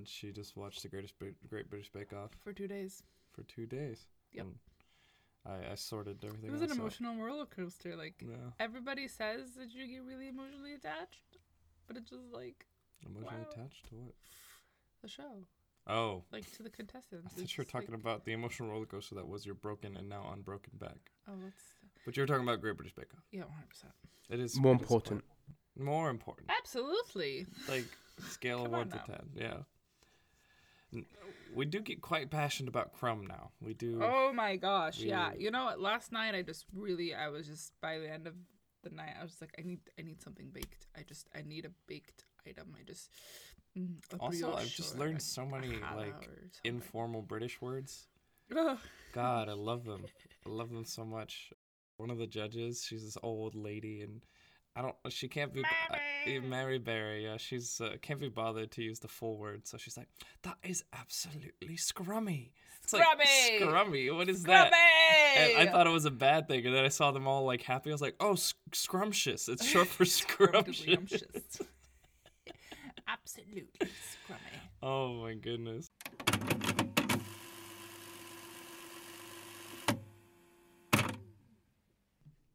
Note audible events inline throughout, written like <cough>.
and she just watched the Greatest Brit- Great British Bake Off for two days. for two days. Yep. And I, I sorted everything. It was else an out. emotional roller coaster. Like Yeah, everybody says that you get really emotionally attached, but it's just like emotionally Wow. attached to what? the show, Oh, like to the contestants. I thought you were talking like, about the emotional roller coaster that was your broken and now unbroken back. Oh, that's But you were talking about Great British Bake Off. yeah, one hundred percent. It is More important. More important. Absolutely. Like scale of one on to ten. Yeah. We do get quite passionate about crumb now. We do. Oh my gosh, yeah. You know what? Last night I just really, I was just by the end of the night, I was like, I need, I need something baked. I just, I need a baked item. I just. Mm, Also, I've just learned so many like informal British words. God, I <laughs> love them. I love them so much. One of the judges, she's this old lady, and I don't. She can't be. Mary. Uh, Mary Berry, yeah, she's uh, can't be bothered to use the full word, so she's like, "That is absolutely scrummy." It's like, Scrummy! scrummy. What is that? And I thought it was a bad thing, and then I saw them all like happy. I was like, "Oh, sc- scrumptious! It's short for <laughs> scrumptious." Scrumptious. <laughs> Absolutely scrummy. oh my goodness.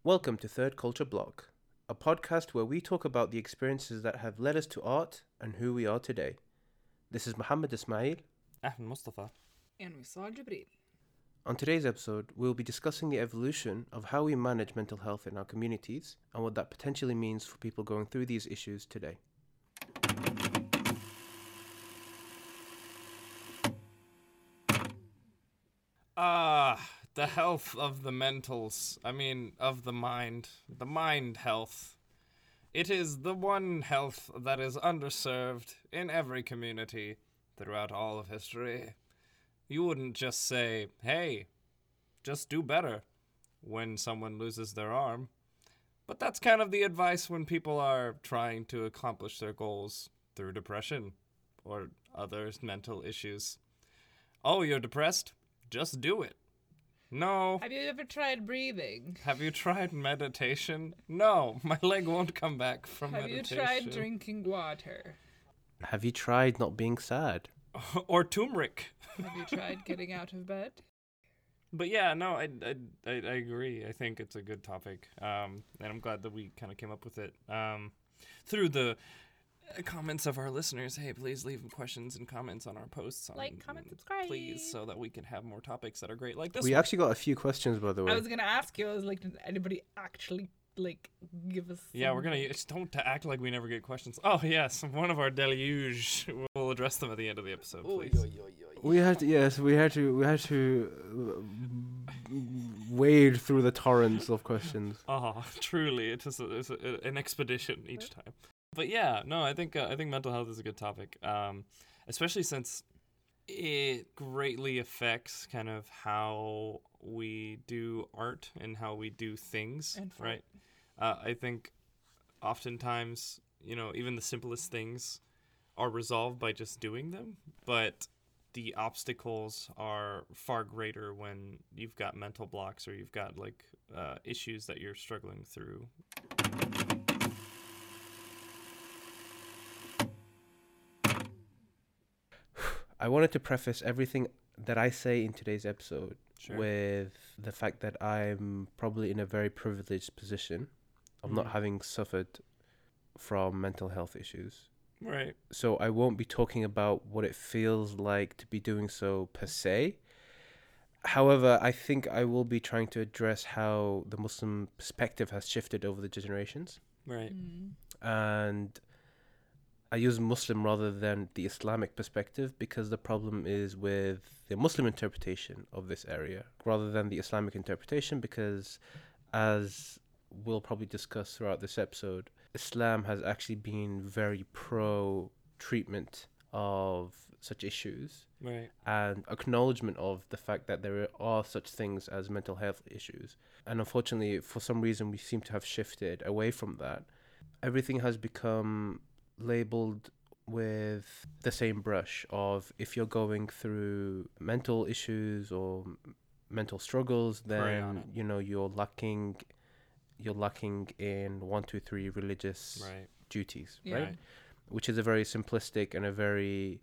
Welcome to Third Culture Block, a podcast where we talk about the experiences that have led us to art and who we are today. This is Muhammad Ismail. Ahmed Mustafa. And Wisal Jibril. On today's episode, we'll be discussing the evolution of how we manage mental health in our communities and what that potentially means for people going through these issues today. Ah, the health of the mentals. I mean, of the mind. The mind health. It is the one health that is underserved in every community throughout all of history. You wouldn't just say, hey, just do better when someone loses their arm. But that's kind of the advice when people are trying to accomplish their goals through depression or other mental issues. Oh, you're depressed? Just do it. No. Have you ever tried breathing? Have you tried meditation? No, my leg won't come back from Have you tried drinking water? Have you tried not being sad? <laughs> or turmeric. Have you tried getting out of bed? But yeah, no, I, I, I, I agree. I think it's a good topic, um, and I'm glad that we kind of came up with it um, through the comments of our listeners. Hey, please leave questions and comments on our posts. On, Like, comment, subscribe. please, so that we can have more topics that are great like this. We one. actually got a few questions, by the way. I was gonna ask you. I was like, did anybody actually like give us? Yeah, we're gonna just don't to act like we never get questions. Oh yes, one of our deluge. We'll address them at the end of the episode, Oy, please. oy, oy, oy. We had to, yes, we had to, we had to uh, wade through the torrents of questions. Oh, truly, it is, a, it's a, an expedition each time. But yeah, no, I think uh, I think mental health is a good topic, um, especially since it greatly affects kind of how we do art and how we do things, right? Uh, I think oftentimes, you know, even the simplest things are resolved by just doing them, but the obstacles are far greater when you've got mental blocks or you've got like uh, issues that you're struggling through. I wanted to preface everything that I say in today's episode Sure. with the fact that I'm probably in a very privileged position of not Mhm. having suffered from mental health issues. Right. So I won't be talking about what it feels like to be doing so per se. However, I think I will be trying to address how the Muslim perspective has shifted over the generations. Right. Mm. and I use Muslim rather than the Islamic perspective because the problem is with the Muslim interpretation of this area rather than the Islamic interpretation because as we'll probably discuss throughout this episode Islam has actually been very pro treatment of such issues Right. and acknowledgement of the fact that there are such things as mental health issues. And unfortunately, for some reason, we seem to have shifted away from that. Everything has become labeled with the same brush of if you're going through mental issues or mental struggles, then it. you know you're lacking, you're lacking in one, two, three religious Right. duties, Yeah. right? Which is a very simplistic and a very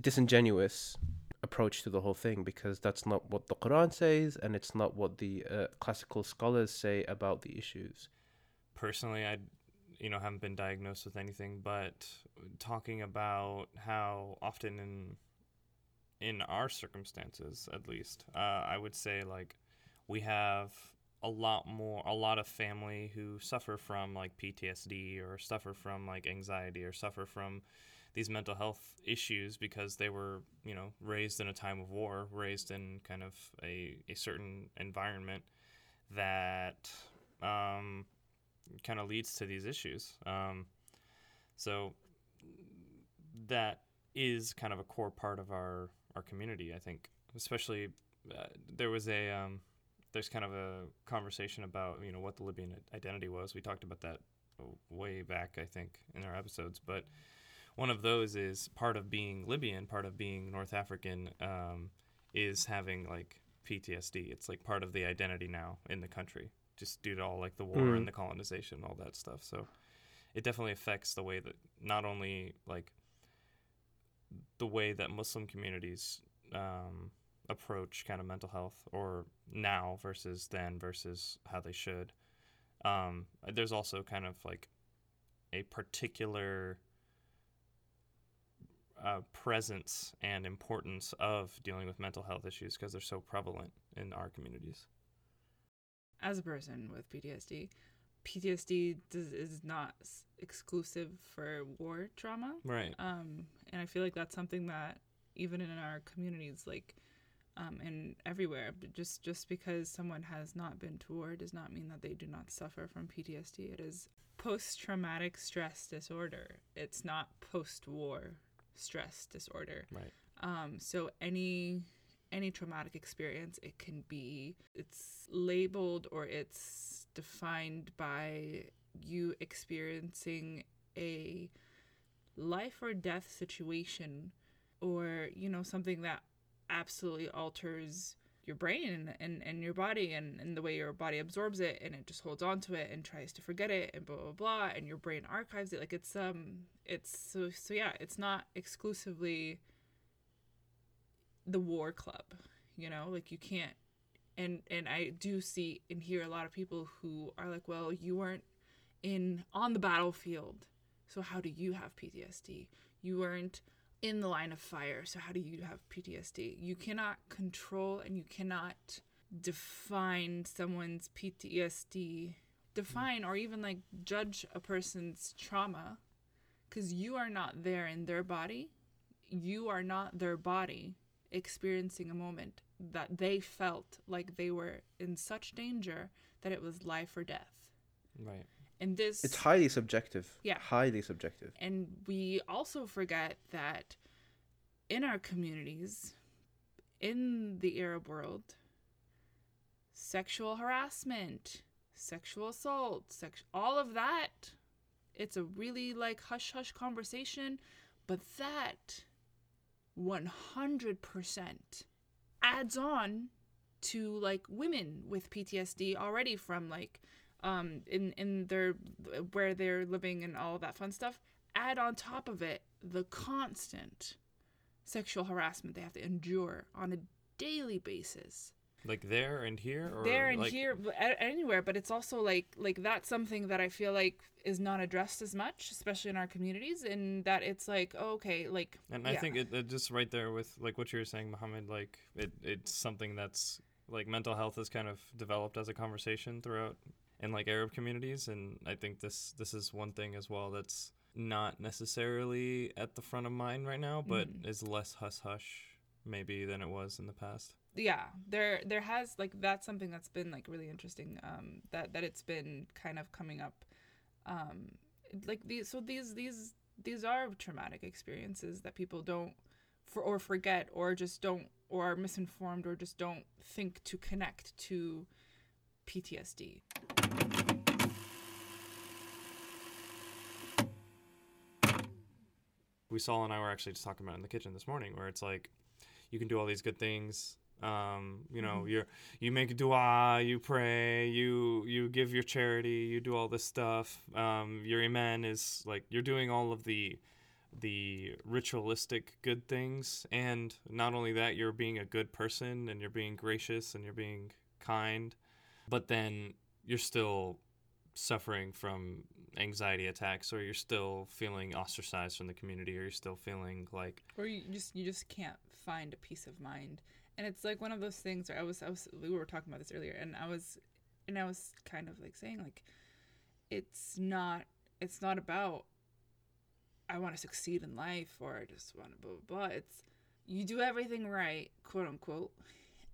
disingenuous approach to the whole thing because that's not what the Quran says and it's not what the uh, classical scholars say about the issues. Personally, I, you know, haven't been diagnosed with anything, but talking about how often in in our circumstances, at least, uh, I would say like we have a lot more, a lot of family who suffer from like PTSD or suffer from like anxiety or suffer from these mental health issues because they were, you know, raised in a time of war, raised in kind of a, a certain environment that um, kind of leads to these issues. Um, so that is kind of a core part of our, our community, I think, especially uh, there was a, um, there's kind of a conversation about, you know, what the Libyan identity was. We talked about that way back, I think, in our episodes, but one of those is part of being Libyan, part of being North African, um, is having like PTSD. It's like part of the identity now in the country, just due to all like the war Mm. and the colonization, and all that stuff. So it definitely affects the way that not only like the way that Muslim communities um, approach kind of mental health, or now versus then versus how they should. Um, there's also kind of like a particular uh, presence and importance of dealing with mental health issues because they're so prevalent in our communities. As a person with PTSD, PTSD does, is not exclusive for war trauma. Right. Um, and I feel like that's something that even in our communities, like, um, and everywhere, just just because someone has not been to war does not mean that they do not suffer from PTSD. It is post-traumatic stress disorder. It's not post-war stress disorder. Right. Um, so any any traumatic experience, it can be it's labeled or it's defined by you experiencing a life or death situation or you know something that absolutely alters your brain and, and, and your body and, and the way your body absorbs it and it just holds on to it and tries to forget it and blah blah blah and your brain archives it. Like it's um it's so so yeah it's not exclusively the war club you know like you can't and and i do see and hear a lot of people who are like well you weren't in on the battlefield so how do you have ptsd you weren't in the line of fire so how do you have ptsd you cannot control and you cannot define someone's ptsd define or even like judge a person's trauma because you are not there in their body. You are not their body experiencing a moment that they felt like they were in such danger that it was life or death Right. and this It's highly subjective. Yeah. Highly subjective. and we also forget that in our communities, in the Arab world, sexual harassment, sexual assault, sex, all of that, it's a really like hush hush conversation, but that 100% adds on to like women with PTSD already from like um in in their where they're living and all that fun stuff. Add on top of it the constant sexual harassment they have to endure on a daily basis Like there and here, or there and like, here anywhere but it's also like like that's something that i feel like is not addressed as much especially in our communities and that it's like oh, okay like And I think it, it just right there with like what you were saying, Mohammed. Like it, it's something that's like mental health has kind of developed as a conversation throughout in like Arab communities, and I think this this is one thing as well that's not necessarily at the front of mind right now, but Mhm. is less hush hush maybe than it was in the past. Yeah there there has like that's something that's been like really interesting um that that it's been kind of coming up um like these so these these these are traumatic experiences that people don't for or forget or just don't or are misinformed or just don't think to connect to PTSD. Wisal and I were actually just talking about in the kitchen this morning, where it's like you can do all these good things. Um, you know, Mhm. you're you make dua, you pray, you you give your charity, you do all this stuff. Um, your iman is like you're doing all of the the ritualistic good things and not only that you're being a good person and you're being gracious and you're being kind but then you're still suffering from anxiety attacks or you're still feeling ostracized from the community or you're still feeling like or you just you just can't find a peace of mind and it's like one of those things where i was i was we were talking about this earlier and i was and i was kind of like saying like it's not it's not about i want to succeed in life or i just want to blah blah blah. It's you do everything right quote unquote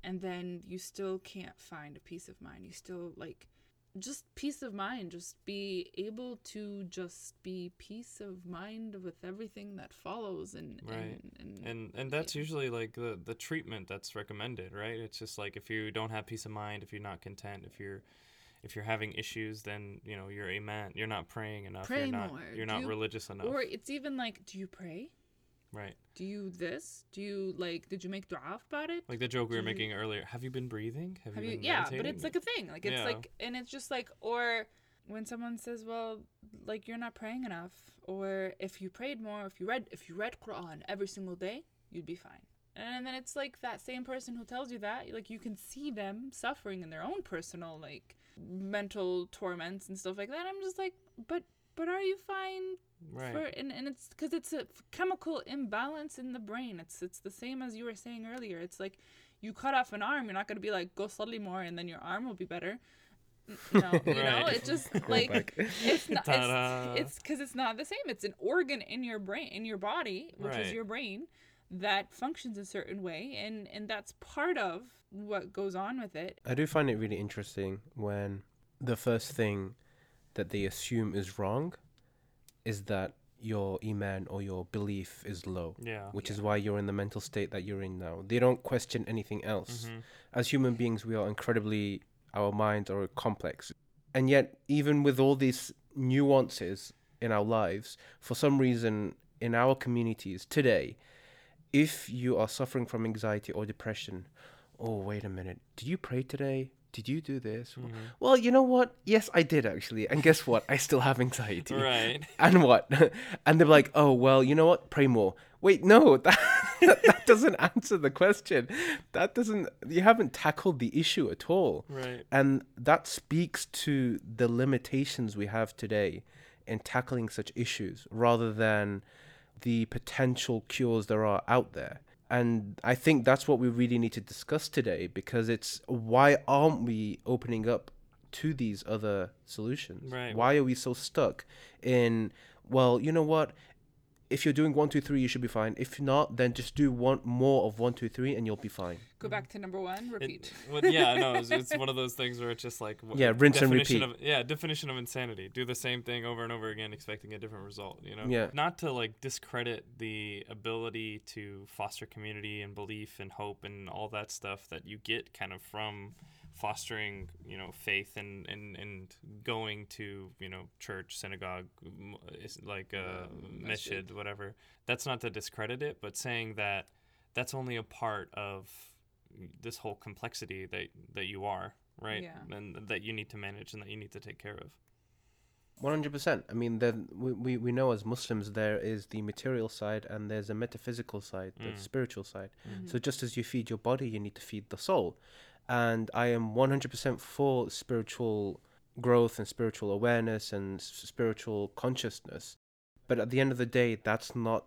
and then you still can't find a peace of mind. You still like just peace of mind just be able to just be peace of mind with everything that follows and Right. and, and, and and that's usually like the the treatment that's recommended right? It's just like if you don't have peace of mind if you're not content if you're if you're having issues then you know you're amen you're not praying enough. Pray you're not more. you're Do not you- religious enough. or it's even like do you pray right. Do you this? Do you like did you make dua about it? Like the joke we were making earlier have you been breathing? Have, have you you yeah but it's like a thing. Like it's Yeah. like and it's just like or when someone says well like you're not praying enough or if you prayed more if you read if you read quran every single day you'd be fine. And then it's like that same person who tells you that like you can see them suffering in their own personal like mental torments and stuff like that. I'm just like but but are you fine right. For and, and it's because it's a chemical imbalance in the brain. It's it's the same as you were saying earlier. It's like you cut off an arm you're not going to be like go study more and then your arm will be better. No <laughs> you know Right. it just like it's not Ta-da. it's because it's, not the same. It's an organ in your brain in your body which is your brain that functions a certain way and and that's part of what goes on with it. I do find it really interesting when the first thing that they assume is wrong is that your iman or your belief is low, yeah which is why you're in the mental state that you're in now. They don't question anything else. Mhm. As human beings, we are incredibly, our minds are complex. And yet, even with all these nuances in our lives, for some reason, in our communities today, if you are suffering from anxiety or depression, oh, wait a minute, did you pray today? Did you do this? Mhm. Well, you know what? Yes, I did actually. And guess what? I still have anxiety. right <laughs> And what? <laughs> and they're like, oh, well, you know what? Pray more. Wait, no, <laughs> that, that doesn't answer the question. That doesn't, you haven't tackled the issue at all. right And that speaks to the limitations we have today in tackling such issues rather than the potential cures there are out there. And I think that's what we really need to discuss today because it's why aren't we opening up to these other solutions? Right. Why are we so stuck in, well, you know what? If you're doing one, two, three, you should be fine. If not, then just do one more of one, two, three, and you'll be fine. go back to number one It- repeat <laughs> well, yeah, no, it's, it's one of those things where it's just like wh- Yeah, rinse and definition repeat. Of, yeah, definition of insanity. Do the same thing over and over again, expecting a different result. You know, Yeah. Not to like discredit the ability to foster community and belief and hope and all that stuff that you get kind of from fostering, you know, faith and and and going to you know church, synagogue, m- is like uh, masjid. whatever. That's not to discredit it, but saying that that's only a part of this whole complexity that that you are right Yeah. and that you need to manage and that you need to take care of One hundred percent. I mean, then we, we we know as Muslims there is the material side and there's a metaphysical side, the Mm. spiritual side. Mm-hmm. So just as you feed your body, you need to feed the soul. And I am one hundred percent for spiritual growth and spiritual awareness and spiritual consciousness. But at the end of the day, that's not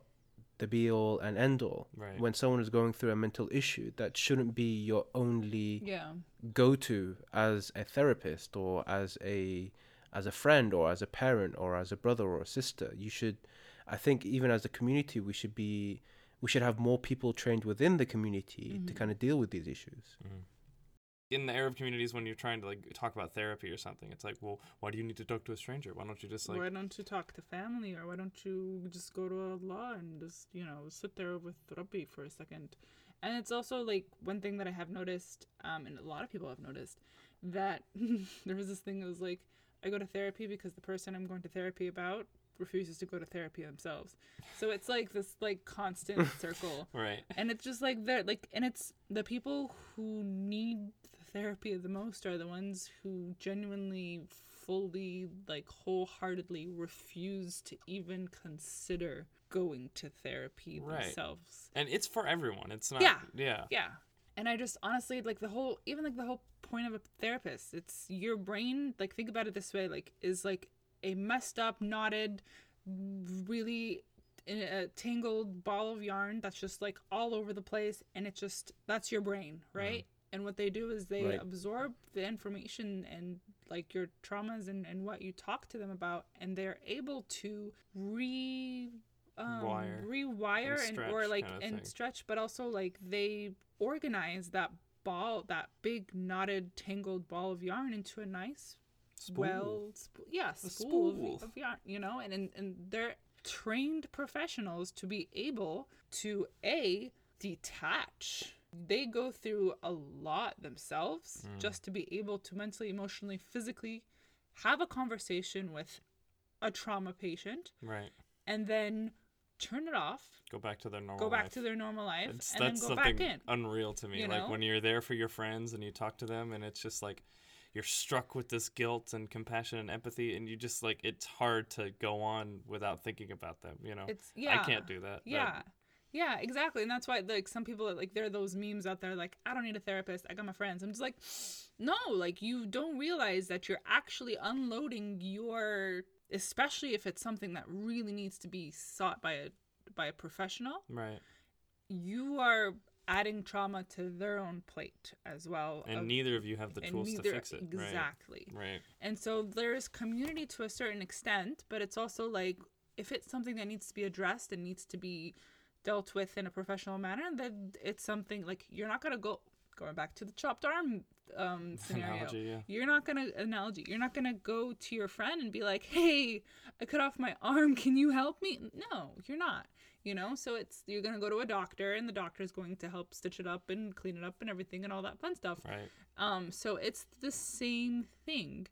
the be all and end all. right When someone is going through a mental issue, that shouldn't be your only yeah go to as a therapist or as a as a friend or as a parent or as a brother or a sister you should i think even as a community we should be we should have more people trained within the community to Mhm. kind of deal with these issues Mhm. In the arab communities when you're trying to like talk about therapy or something it's like well why do you need to talk to a stranger? Why don't you just like why don't you talk to family or why don't you just go to Allah and just you know sit there with Rabbi for a second? And it's also like one thing that I have noticed um and a lot of people have noticed that <laughs> there was this thing that was like I go to therapy because the person I'm going to therapy about refuses to go to therapy themselves. So it's like this like constant <laughs> circle. Right. And it's just like they're like and it's the people who need therapy the most are the ones who genuinely fully like wholeheartedly refuse to even consider going to therapy Right. themselves And it's for everyone. It's not. Yeah. Yeah. yeah and i just honestly like the whole even like the whole point of a therapist it's your brain like think about it this way like is like a messed up knotted really uh, tangled ball of yarn that's just like all over the place and it just that's your brain right and what they do is they Right. absorb the information and like your traumas and, and what you talk to them about and they're able to re um, Wire rewire and and, or like kinda and thing. stretch but also like they organize that ball that big knotted tangled ball of yarn into a nice Spool. well sp- yeah spool, spool. Of, of yarn you know and, and and they're trained professionals to be able to a detach they go through a lot themselves Mm. just to be able to mentally emotionally physically have a conversation with a trauma patient Right. and then turn it off Go back to their normal. go back life. to their normal life It's, and then that's go something back in unreal to me. you like know? when you're there for your friends and you talk to them, and it's just like you're struck with this guilt and compassion and empathy, and you just like it's hard to go on without thinking about them. You know, it's yeah I can't do that. That- Yeah. Exactly. And that's why like some people are, like there are those memes out there like I don't need a therapist. I got my friends. I'm just like no, like you don't realize that you're actually unloading your especially if it's something that really needs to be sought by a by a professional. right. You are adding trauma to their own plate as well. And of- neither of you have the tools to fix it. Right. Exactly. Right. And so there's community to a certain extent, but it's also like if it's something that needs to be addressed and needs to be dealt with in a professional manner, that it's something like you're not gonna go going back to the chopped arm um, <laughs> scenario. Analogy. Yeah. You're not gonna analogy. You're not gonna go to your friend and be like, "Hey, I cut off my arm. Can you help me?" No, you're not. You know, so it's you're gonna go to a doctor, and the doctor is going to help stitch it up and clean it up and everything and all that fun stuff. Right. Um, so it's the same thing.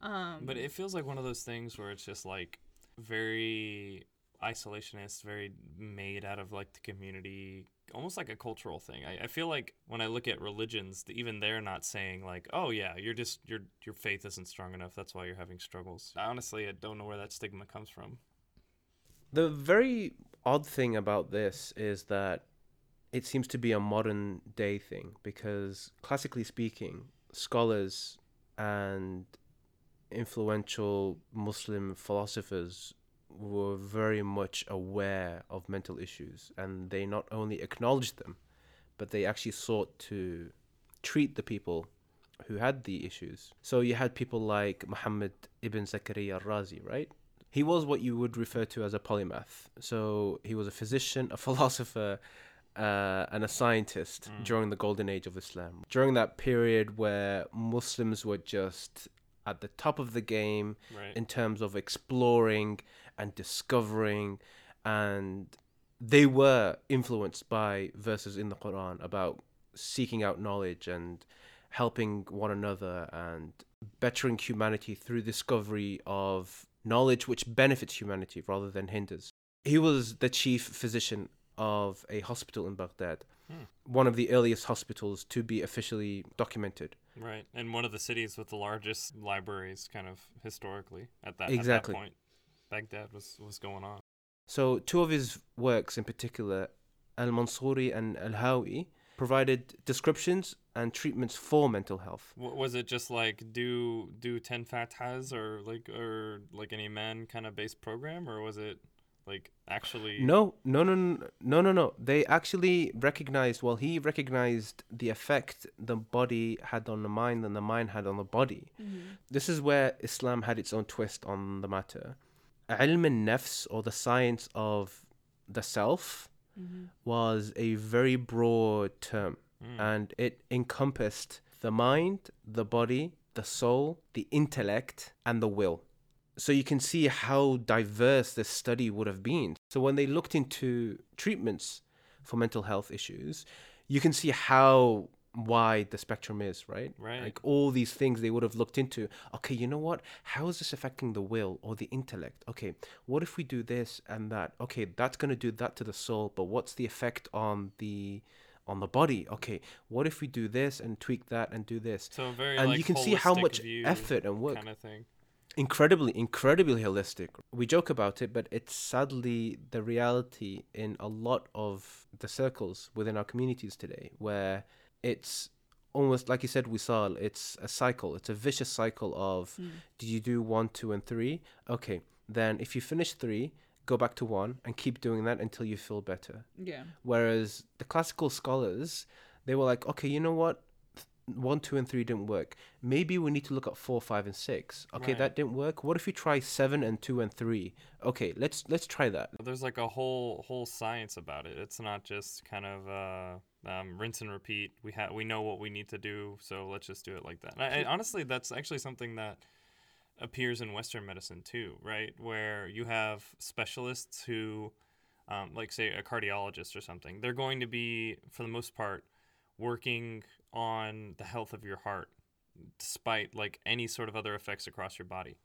Um, But it feels like one of those things where it's just like very isolationist, very made out of like the community, almost like a cultural thing. I, I feel like when I look at religions, even they're not saying like, "Oh yeah, you're just your your faith isn't strong enough. That's why you're having struggles." Honestly, I don't know where that stigma comes from. The very odd thing about this is that it seems to be a modern day thing because, classically speaking, scholars and influential Muslim philosophers were very much aware of mental issues and they not only acknowledged them, but they actually sought to treat the people who had the issues. So you had people like Muhammad ibn Zakaria al-Razi, right? He was what you would refer to as a polymath. So he was a physician, a <laughs> philosopher, uh, and a scientist Mm. during the golden age of Islam. During that period where Muslims were just at the top of the game Right. in terms of exploring and discovering and they were influenced by verses in the Quran about seeking out knowledge and helping one another and bettering humanity through discovery of knowledge which benefits humanity rather than hinders. He was the chief physician of a hospital in Baghdad, Hmm. one of the earliest hospitals to be officially documented. Right. And one of the cities with the largest libraries, kind of historically, at that, Exactly. at that point. Baghdad was was going on. So, two of his works in particular, Al Mansuri and Al Hawi, provided descriptions and treatments for mental health. W- was it just like do do 10 fatahas or like or like an iman kind of based program or was it like actually No, no, no, no, no, no, no. They actually recognized, well, he recognized the effect the body had on the mind and the mind had on the body. Mm-hmm. This is where Islam had its own twist on the matter. Ilm al-nafs, or the science of the self, was a very broad term. Mm. and it encompassed the mind, the body, the soul, the intellect, and the will. So you can see how diverse this study would have been. So when they looked into treatments for mental health issues, you can see how wide the spectrum is, right? Right. Like all these things they would have looked into. Okay, you know what? How is this affecting the will or the intellect? Okay, what if we do this and that? Okay, that's going to do that to the soul, but what's the effect on the on the body? Okay, what if we do this and tweak that and do this? so very and like you can see how much effort and work. kind of thing incredibly, incredibly holistic. We joke about it, but it's sadly the reality in a lot of the circles within our communities today, where it's almost like you said, Wisal, it's a cycle. It's a vicious cycle of Mm. did you do one, two, and three? Okay, then if you finish three, go back to one and keep doing that until you feel better. Yeah. Whereas the classical scholars, they were like, okay, you know what? One, two, and three didn't work. Maybe we need to look at four, five, and six. Okay, Right. that didn't work. What if we try seven and two and three? Okay, let's let's try that. There's like a whole whole science about it. It's not just kind of uh, um, rinse and repeat. We have we know what we need to do, so let's just do it like that. And I, honestly, that's actually something that appears in Western medicine too, right? Where you have specialists who, um, like say a cardiologist or something, they're going to be for the most part working on the health of your heart, despite like any sort of other effects across your body.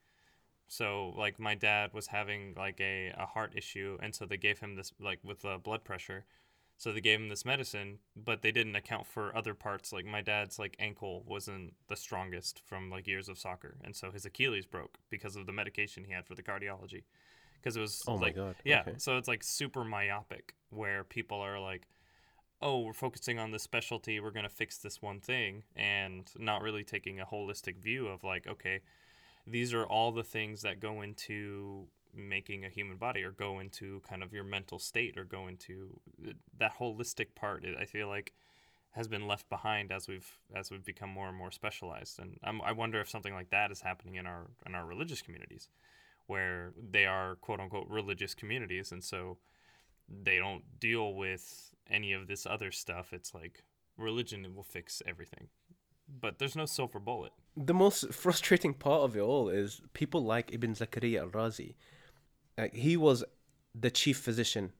So like my dad was having like a, a heart issue and so they gave him this like with uh, blood pressure. So they gave him this medicine, but they didn't account for other parts. Like my dad's like ankle wasn't the strongest from like years of soccer, and so his Achilles broke because of the medication he had for the cardiology. Because it was Oh my like God, yeah, okay. so it's like super myopic where people are like, oh, we're focusing on this specialty, we're gonna fix this one thing, and not really taking a holistic view of like, okay, these are all the things that go into making a human body or go into kind of your mental state or go into uh, that holistic part i feel like has been left behind as we've as we've become more and more specialized. And I'm, i wonder if something like that is happening in our in our religious communities where they are quote unquote religious communities. And so they don't deal with any of this other stuff it's like religion will fix everything but there's no silver bullet The most frustrating part of it all is people like Ibn Zakaria al-Razi. Like he was the chief physician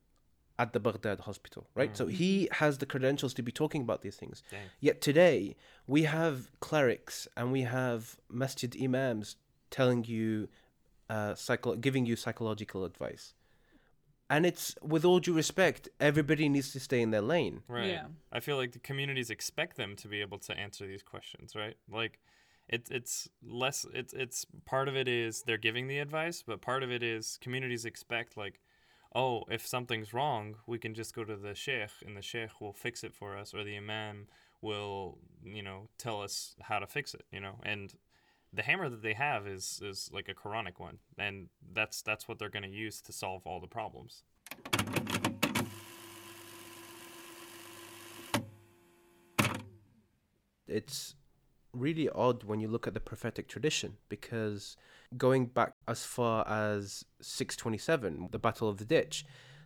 at the Baghdad hospital, right? So he has the credentials to be talking about these things. Dang. Yet today we have clerics and we have masjid imams telling you, uh, psycho- giving you psychological advice. And it's with all due respect, everybody needs to stay in their lane. Right. Yeah. I feel like the communities expect them to be able to answer these questions, right? Like it's it's less it's it's part of it is they're giving the advice, but part of it is communities expect like oh, if something's wrong, we can just go to the sheikh and the sheikh will fix it for us or the imam will, you know, tell us how to fix it, you know. And the hammer that they have is is like a Quranic one, and that's that's what they're going to use to solve all the problems. it's really odd when you look at the prophetic tradition because going back as far as 627 the battle of the ditch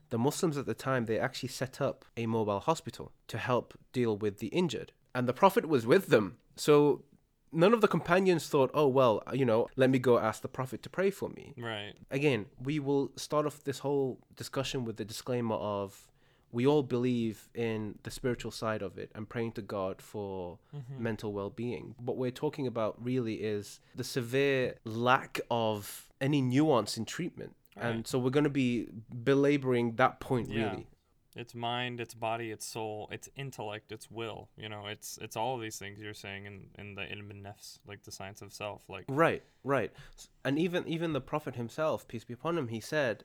the muslims at the time they actually set up a mobile hospital to help deal with the injured and the prophet was with them so none of the companions thought oh well you know let me go ask the prophet to pray for me Right. again, we will start off this whole discussion with the disclaimer of we all believe in the spiritual side of it and praying to God for mm-hmm. mental well being. What we're talking about really is the severe lack of any nuance in treatment. And so we're going to be belaboring that point Yeah. really. It's mind, it's body, it's soul, it's intellect, it's will. You know, it's it's all of these things you're saying in in the ilm nafs, like the science of self. Like Right, right. And even even the Prophet himself, peace be upon him, he said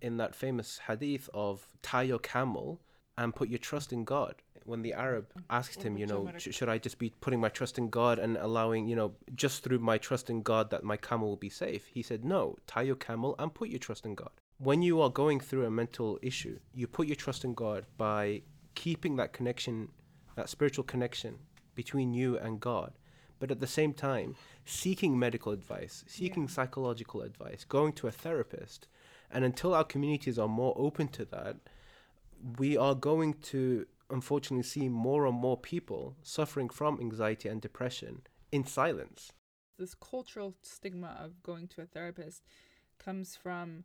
in that famous hadith of tie your camel and put your trust in God. When the Arab asked him, you know, sh- should I just be putting my trust in God and allowing, you know, just through my trust in God that my camel will be safe? He said, no, tie your camel and put your trust in God. When you are going through a mental issue, you put your trust in God by keeping that connection, that spiritual connection between you and God but at the same time seeking medical advice, seeking psychological advice, going to a therapist. And until our communities are more open to that, we are going to unfortunately see more and more people suffering from anxiety and depression in silence. this cultural stigma of going to a therapist comes from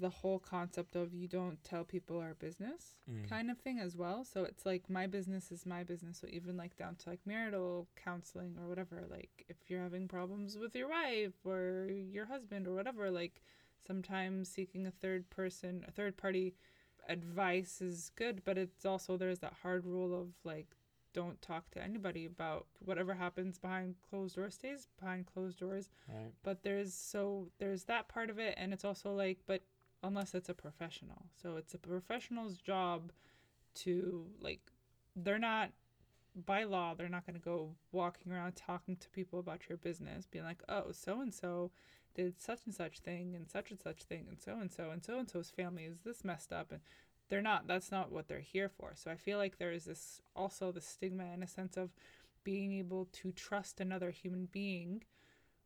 the whole concept of you don't tell people our business Mm. kind of thing as well. So it's like my business is my business. So even like down to like marital counseling or whatever, like if you're having problems with your wife or your husband or whatever, like sometimes seeking a third person, a third party advice is good, but it's also there's that hard rule of like don't talk to anybody about whatever happens behind closed doors stays behind closed doors Right. but there's so there's that part of it and it's also like but unless it's a professional. So it's a professional's job to like they're not by law they're not going to go walking around talking to people about your business being like oh so and so did such and such thing and such and such thing and so and so and so and so's family is this messed up and they're not that's not what they're here for. So i feel like there is this also the stigma in a sense of being able to trust another human being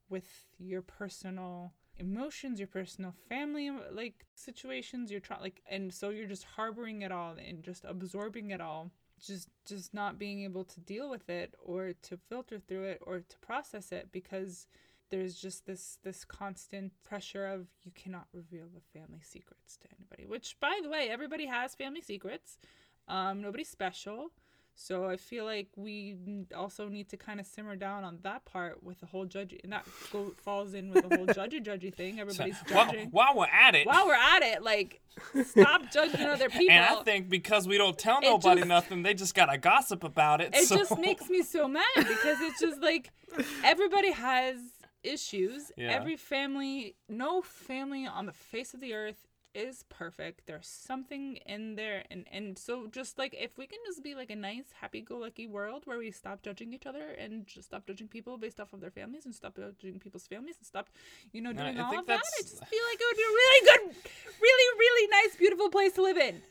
with your personal emotions your personal family like situations you're trying like and so you're just harboring it all and just absorbing it all just just not being able to deal with it or to filter through it or to process it because there's just this this constant pressure of you cannot reveal the family secrets to anybody which by the way everybody has family secrets. Um nobody's special so i feel like we also need to kind of simmer down on that part with the whole judgy and that go, falls in with the whole <laughs> judgy judgy thing everybody's While, judging while we're at it, while we're at it like stop judging other people <laughs> and I think because we don't tell nobody just- nothing, they just gotta gossip about it. it so. just makes me so mad because it's just like everybody has issues. Yeah. Every family, no family on the face of the earth is perfect. There's something in there and and so just like if we can just be like a nice happy go lucky world where we stop judging each other and just stop judging people based off of their families and stop judging people's families and stop you know doing I all of that. I just feel like it would be a really good really really nice beautiful place to live in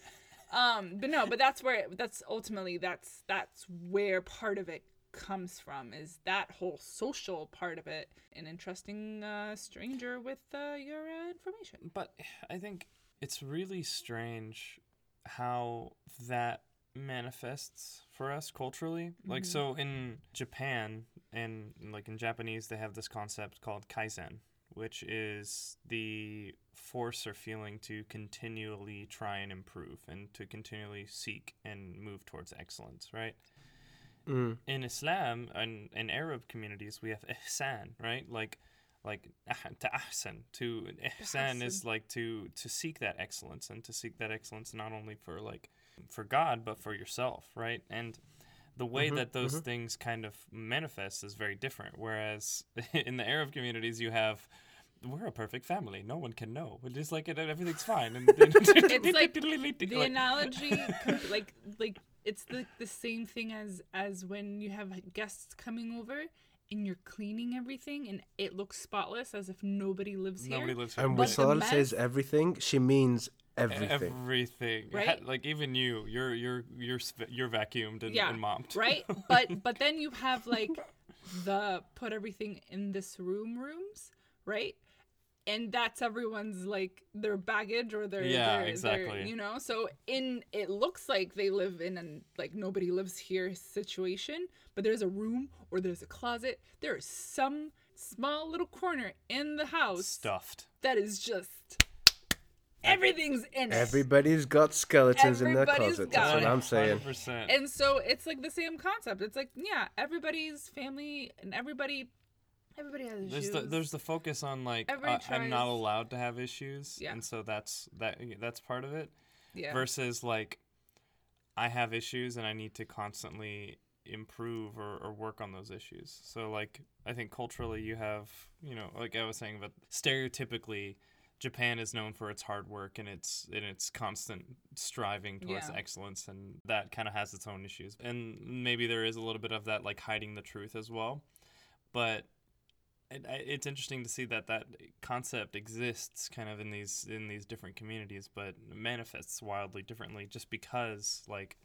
um but no but that's where that's ultimately that's that's where part of it comes from is that whole social part of it an interesting uh, stranger with uh, your uh, information But I think it's really strange how that manifests for us culturally. Like so in Japan and like in Japanese they have this concept called kaizen, which is the force or feeling to continually try and improve and to continually seek and move towards excellence, right? Mm. in Islam and in Arab communities, we have ihsan, right? Like, like ah- to ahsan. To ihsan is like to to seek that excellence and to seek that excellence not only for like for God but for yourself, right? And the way Mhm, that those mhm. things kind of manifest is very different. Whereas <laughs> in the Arab communities, you have we're a perfect family. No one can know. It's just like everything's fine. And <laughs> It's like <laughs> the analogy com- like like it's the the same thing as as when you have guests coming over and you're cleaning everything and it looks spotless as if nobody lives here nobody lives here. And when Wisal says everything, she means everything. Everything, Right? Like even you, you're you're you're you're vacuumed and, Yeah, and mopped. right <laughs> but but then you have like the put everything in this room rooms right and that's everyone's like their baggage or their Yeah, their- their- exactly. you know so in it looks like they live in an like nobody lives here situation but there's a room or there's a closet there is some small little corner in the house Stuffed. that is just everything's in it Everybody's got skeletons in their closet. That's what. I'm saying. 100%. and so it's like the same concept it's like yeah everybody's family and everybody everybody has There's issues the there's the focus on like uh, I'm not allowed to have issues, Yeah. and so that's that that's part of it. yeah Versus like I have issues and I need to constantly improve or, or work on those issues. So like I think culturally you have you know like I was saying, but stereotypically. Japan is known for its hard work and its and its constant striving towards Yeah. excellence, and that kind of has its own issues. And maybe there is a little bit of that, like hiding the truth as well. But it, it's interesting to see that that concept exists kind of in these in these different communities, but manifests wildly differently just because like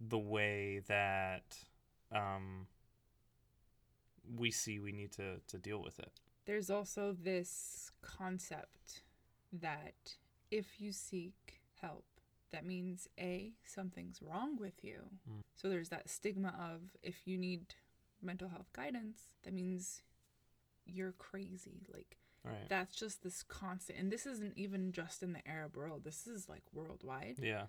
the way that um, we see we need to to deal with it. there's also this concept that if you seek help that means a something's wrong with you Mm. so there's that stigma of if you need mental health guidance that means you're crazy. Like Right. that's just this constant and this isn't even just in the arab world this is like worldwide. Yeah.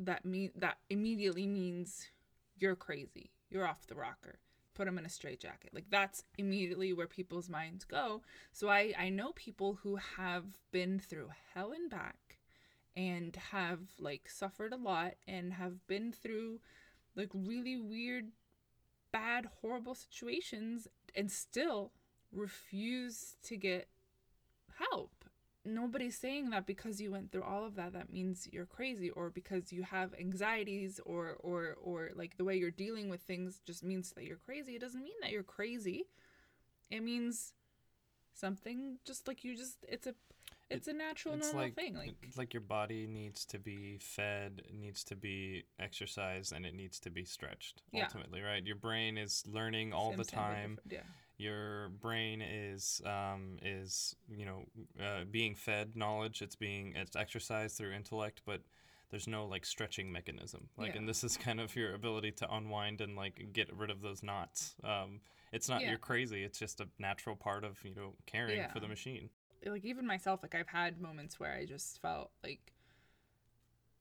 that mean that immediately means you're crazy. You're off the rocker. Put them in a straitjacket. Like that's immediately where people's minds go. So i i know people who have been through hell and back and have like suffered a lot and have been through like really weird, bad, horrible situations and still refuse to get help. Nobody's saying that because you went through all of that that means you're crazy or because you have anxieties or or or like the way you're dealing with things just means that you're crazy. It doesn't mean that you're crazy. It means something just like you just it's a it's a natural it's normal like thing like like your body needs to be fed, needs to be exercised, and it needs to be stretched. Yeah. Ultimately, right? Your brain is learning all same the time. yeah Your brain is um, is you know uh, being fed knowledge. It's being it's exercised through intellect, but there's no like stretching mechanism. Like, Yeah. and this is <laughs> kind of your ability to unwind and like get rid of those knots. Um, it's not Yeah. you're crazy. It's just a natural part of you know caring for the machine. like even myself like i've had moments where i just felt like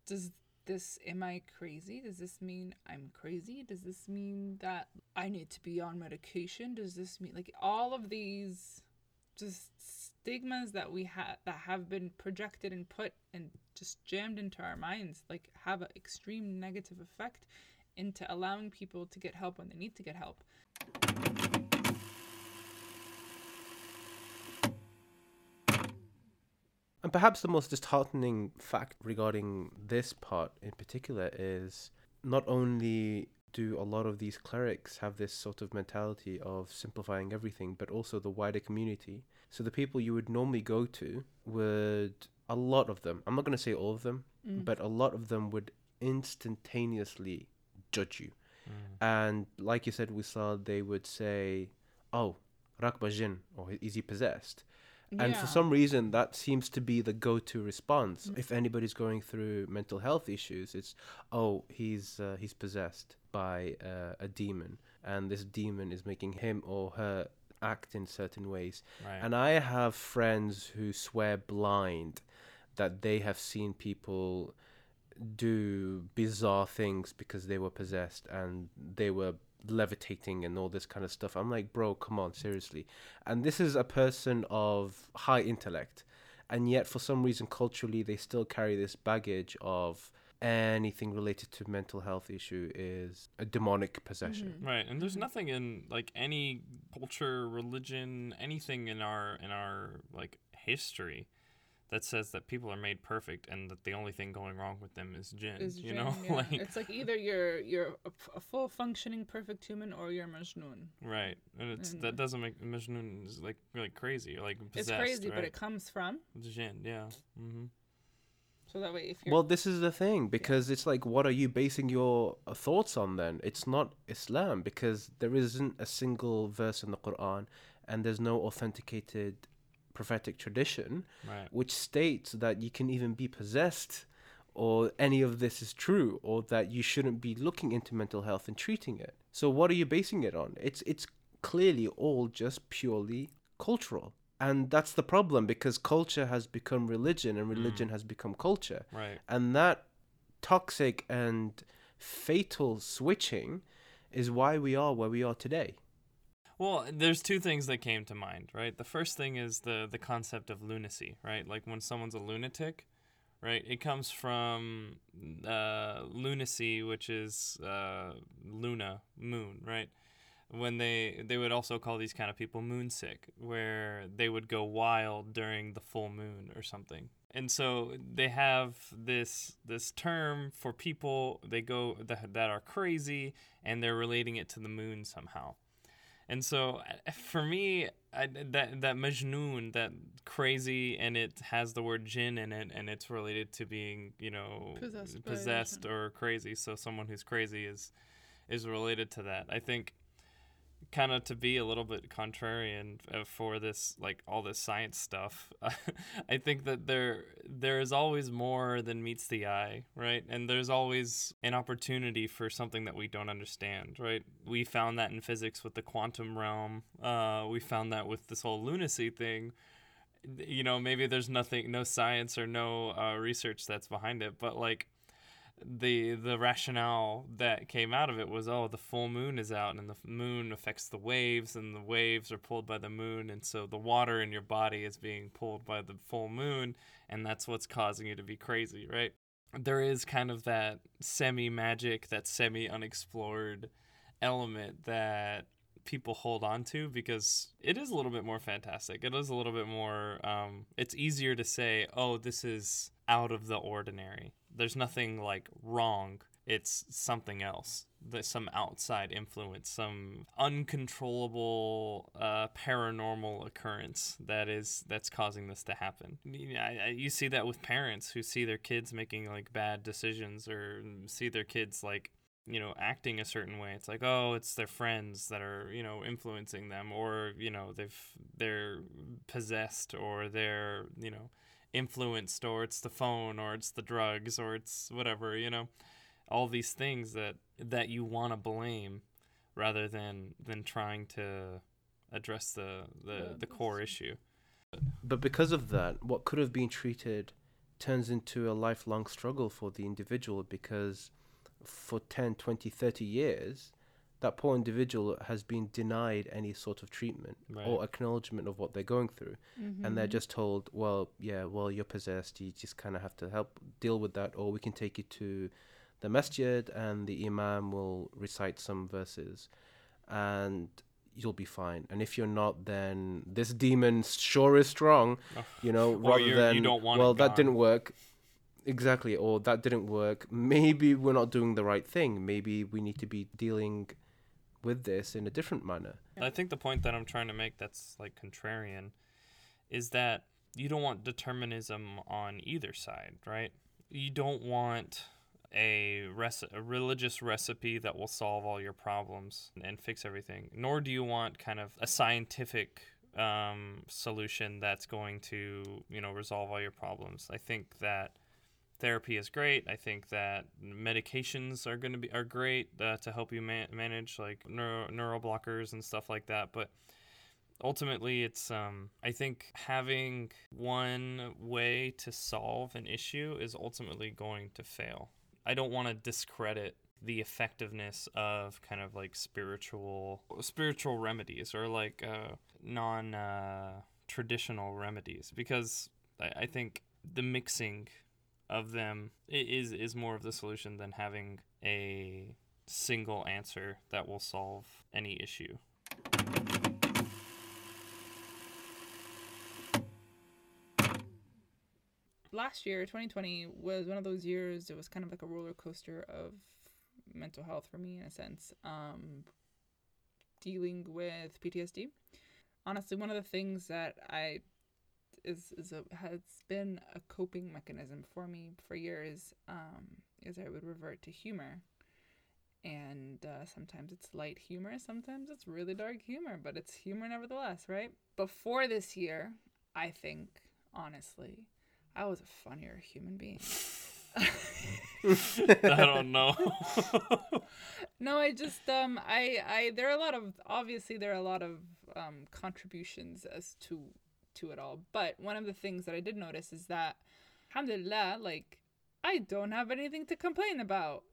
does this am i crazy? Does this mean i'm crazy? Does this mean that i need to be on medication? Does this mean like all of these just stigmas that we have that have been projected and put and just jammed into our minds like have an extreme negative effect into allowing people to get help when they need to get help And perhaps the most disheartening fact regarding this part in particular is not only do a lot of these clerics have this sort of mentality of simplifying everything, but also the wider community. So the people you would normally go to would, a lot of them, I'm not going to say all of them, Mm. but a lot of them would instantaneously judge you. And like you said, Wisal they would say, "Oh, Rakba Jinn," or "Is he possessed?" And Yeah. for some reason, that seems to be the go-to response if anybody's going through mental health issues. It's, "Oh, he's uh, he's possessed by uh, a demon, and this demon is making him or her act in certain ways." Right. And I have friends who swear blind that they have seen people do bizarre things because they were possessed and they were levitating and all this kind of stuff. I'm like, bro, come on, seriously. And this is a person of high intellect. And yet, for some reason, culturally, they still carry this baggage of anything related to mental health issue is a demonic possession. Mm-hmm. Right, and there's nothing in like any culture, religion, anything in our in our like history that says that people are made perfect and that the only thing going wrong with them is jinn. is you jinn, know, <laughs> yeah. like it's like either you're you're a, f- a full functioning perfect human or you're Majnun. right, and it's And- that doesn't make Majnun is like like crazy or like possessed. it's crazy, right? but it comes from It's jinn, yeah. hmm so that way if you're Well, this is the thing because it's like, what are you basing your uh, thoughts on then? It's not Islam because there isn't a single verse in the Quran and there's no authenticated prophetic tradition Right. which states that you can even be possessed or any of this is true or that you shouldn't be looking into mental health and treating it. So what are you basing it on? It's it's clearly all just purely cultural. And that's the problem because culture has become religion and religion mm. has become culture Right. and that toxic and fatal switching is why we are where we are today. Well, there's two things that came to mind, right? The first thing is the the concept of lunacy, right? Like when someone's a lunatic, right? It comes from uh, lunacy, which is uh, luna, moon, right? When they they would also call these kind of people moonsick, where they would go wild during the full moon or something. And so they have this this term for people they go that, that are crazy and they're relating it to the moon somehow. And so uh, for me, I, that that Majnun, that crazy, and it has the word jinn in it, and it's related to being, you know, Possessed possessed or crazy. So someone who's crazy is is related to that. I think kind of to be a little bit contrarian uh, for this like all this science stuff. <laughs> I think that there there is always more than meets the eye right? And there's always an opportunity for something that we don't understand right? We found that in physics with the quantum realm. Uh, we found that with this whole lunacy thing. You know maybe there's nothing no science or no uh, research that's behind it but like the the rationale that came out of it was oh the full moon is out and the moon affects the waves and the waves are pulled by the moon and so the water in your body is being pulled by the full moon and that's what's causing you to be crazy right there is kind of that semi magic, that semi unexplored element that people hold on to because it is a little bit more fantastic. It is a little bit more um it's easier to say, "Oh, this is out of the ordinary." There's nothing like wrong. It's something else. There's some outside influence, some uncontrollable uh, paranormal occurrence that is that's causing this to happen. You, know, I, I, you see that with parents who see their kids making like bad decisions or see their kids like you know acting a certain way it's like oh it's their friends that are you know influencing them or you know they've they're possessed or they're you know influenced or it's the phone or it's the drugs or it's whatever you know? All these things that that you want to blame rather than than trying to address the the, the core issue. But because of that, what could have been treated turns into a lifelong struggle for the individual because for 10, 20, 30 years, that poor individual has been denied any sort of treatment Right. or acknowledgement of what they're going through. And they're mm-hmm. just told, well, yeah, well, you're possessed. You just kind of have to help deal with that, or we can take you to the masjid and the imam will recite some verses and you'll be fine. And if you're not, then this demon sure is strong, you know, Or rather you're- you than, don't want well, that didn't work. Exactly, or that didn't work. Maybe we're not doing the right thing. Maybe we need to be dealing with this in a different manner. I think the point that I'm trying to make that's like contrarian is that you don't want determinism on either side, right? You don't want a, rec- a religious recipe that will solve all your problems and fix everything, nor do you want kind of a scientific um, solution that's going to, you know, resolve all your problems. I think that therapy is great. I think that medications are going to be are great uh, to help you ma- manage like neuro neural blockers and stuff like that. But ultimately, it's um, I think having one way to solve an issue is ultimately going to fail. I don't want to discredit the effectiveness of kind of like spiritual spiritual remedies or like uh, non uh, traditional remedies because I, I think the mixing of them is is more of the solution than having a single answer that will solve any issue. last year 2020 was one of those years it was kind of like a roller coaster of mental health for me in a sense um dealing with ptsd honestly one of the things that i is is a, has been a coping mechanism for me for years um is i would revert to humor and uh, sometimes it's light humor sometimes it's really dark humor but it's humor nevertheless right before this year i think honestly I was a funnier human being. <laughs> I don't know. <laughs> no, I just um I I there are a lot of obviously there are a lot of um contributions as to to it all. But one of the things that I did notice is that alhamdulillah like I don't have anything to complain about.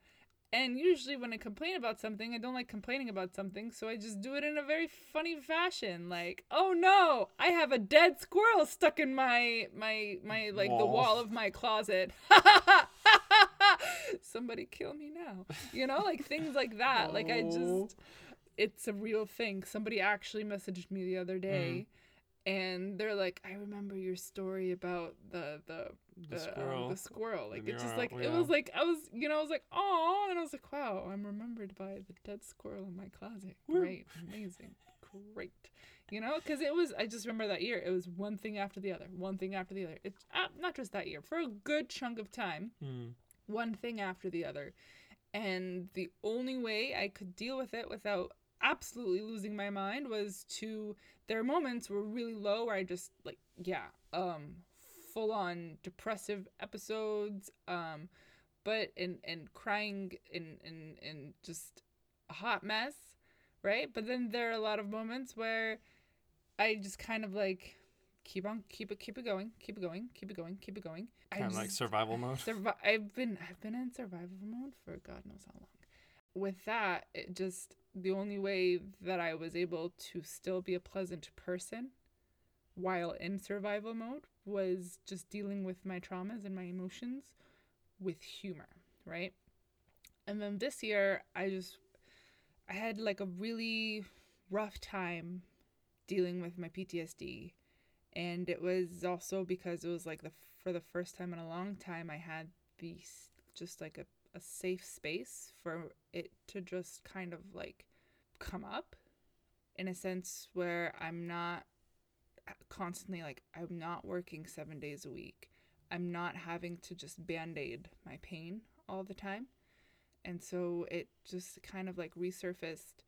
And usually when I complain about something, I don't like complaining about something, so I just do it in a very funny fashion. Like, oh no, I have a dead squirrel stuck in my my my like the Wall. wall of my closet. <laughs> Somebody kill me now. You know, like things like that. Like I <laughs> just it's a real thing. Somebody actually messaged me the other day mm. And they're like, I remember your story about the the The the, um, squirrel. the squirrel. Like it's just like uh, it was like I was you know I was like oh and I was like wow I'm remembered by the dead squirrel in my closet. Great, amazing, great. You know, because it was I just remember that year. It was one thing after the other, one thing after the other. It's uh, not just that year for a good chunk of time Hmm. one thing after the other. And the only way I could deal with it without absolutely losing my mind was to there are moments where really low where I just like yeah, um full on depressive episodes, um but and and crying and and and just a hot mess, right? But then there are a lot of moments where I just kind of like keep on keep it keep it going, keep it going, keep it going, keep it going. Kind of like survival mode. <laughs> Survi- I've been I've been in survival mode for God knows how long. With that, it just the only way that I was able to still be a pleasant person while in survival mode was just dealing with my traumas and my emotions with humor, right? And then this year, I just I had like a really rough time dealing with my PTSD, and it was also because it was like the for the first time in a long time I had these just like a, a safe space for it to just kind of like come up in a sense where I'm not constantly like I'm not working 7 days a week. I'm not having to just band-aid my pain all the time. And so it just kind of like resurfaced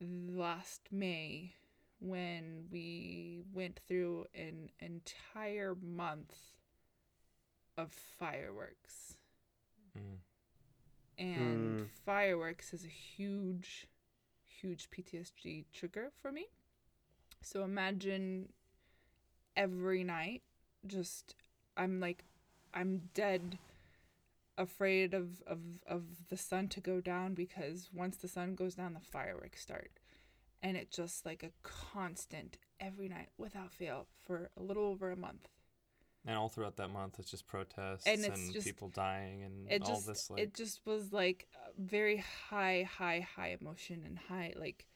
last May when we went through an entire month of fireworks. Mm. And Mm. fireworks is a huge, huge PTSD trigger for me. So imagine every night, just, I'm like, I'm dead afraid of, of, of the sun to go down because once the sun goes down, the fireworks start. And it just like a constant every night without fail for a little over a month. And all throughout that month, it's just protests And and, just- people dying and it all just this like it just was like very high high high emotion and high like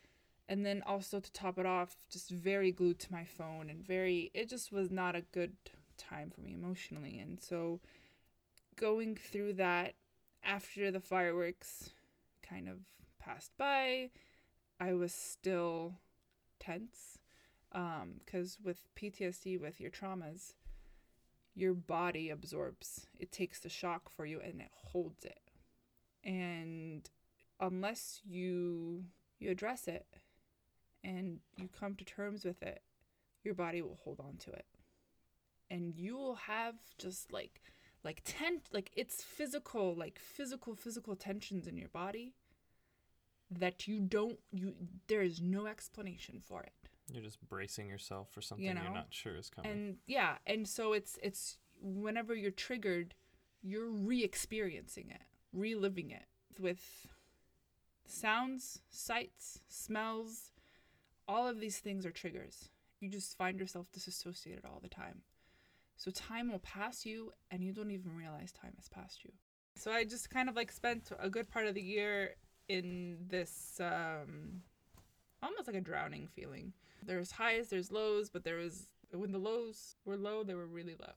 and then also to top it off just very glued to my phone and very it just was not a good time for me emotionally. And so going through that after the fireworks kind of passed by i was still tense um because with ptsd with your traumas your body absorbs. It takes the shock for you and it holds it. And unless you you address it and you come to terms with it your body will hold on to it. And you will have just like like tent like it's physical like physical physical tensions in your body that you don't you there is no explanation for it you're just bracing yourself for something you know? are not sure is coming. and yeah and so it's it's whenever you're triggered you're re-experiencing it reliving it with sounds sights smells all of these things are triggers you just find yourself disassociated all the time so time will pass you and you don't even realize time has passed you so i just kind of like spent a good part of the year in this um almost like a drowning feeling there's highs there's lows but there was when the lows were low they were really low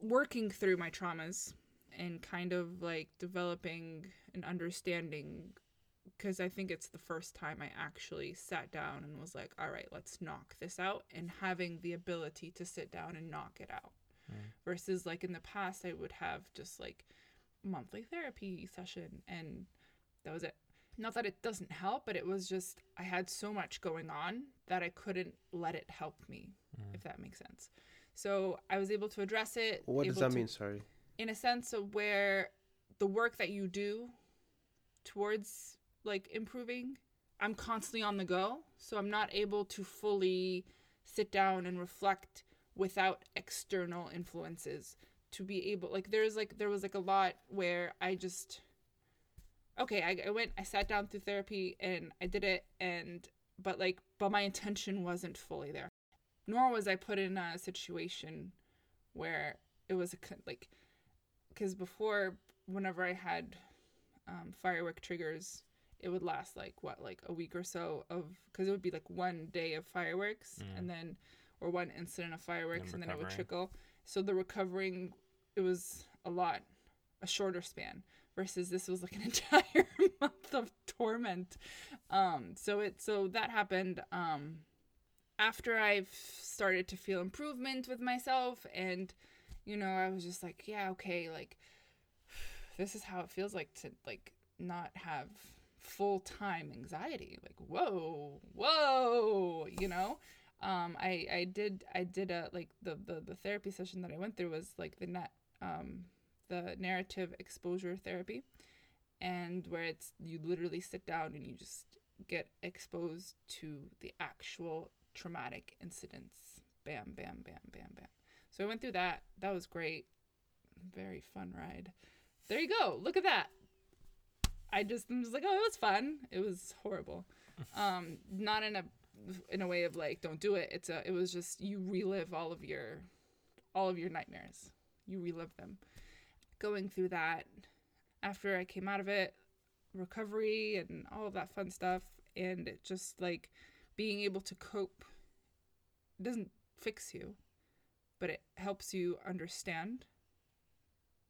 working through my traumas and kind of like developing an understanding because I think it's the first time I actually sat down and was like, all right, let's knock this out, and having the ability to sit down and knock it out. Mm. Versus, like, in the past, I would have just like monthly therapy session, and that was it. Not that it doesn't help, but it was just, I had so much going on that I couldn't let it help me, Mm. if that makes sense. So I was able to address it. What does that to- mean? Sorry. in a sense of where the work that you do towards like improving i'm constantly on the go so i'm not able to fully sit down and reflect without external influences to be able like there's like there was like a lot where i just okay I, I went i sat down through therapy and i did it and but like but my intention wasn't fully there. Nor was i put in a situation where it was a like because before whenever i had um, firework triggers it would last like what like a week or so of because it would be like one day of fireworks Mm. and then or one incident of fireworks and, then it would trickle. So the recovering it was a lot a shorter span versus this was like an <laughs> entire <laughs> month of torment. Um so it so that happened um after i've started to feel improvement with myself and you know i was just like yeah okay like <sighs> this is how it feels like to like not have full-time anxiety. Like whoa whoa you know? Um i i did i did a like the the, the therapy session that i went through was like the net um the narrative exposure therapy and where it's you literally sit down and you just get exposed to the actual traumatic incidents. Bam bam bam bam bam. So i went through that. That was great. Very fun ride. There you go. Look at that. I just I'm just like oh it was fun. It was horrible. <laughs> Um not in a in a way of like don't do it. It's a it was just you relive all of your all of your nightmares. You relive them going through that after I came out of it, recovery and all of that fun stuff, and just like being able to cope doesn't fix you, but it helps you understand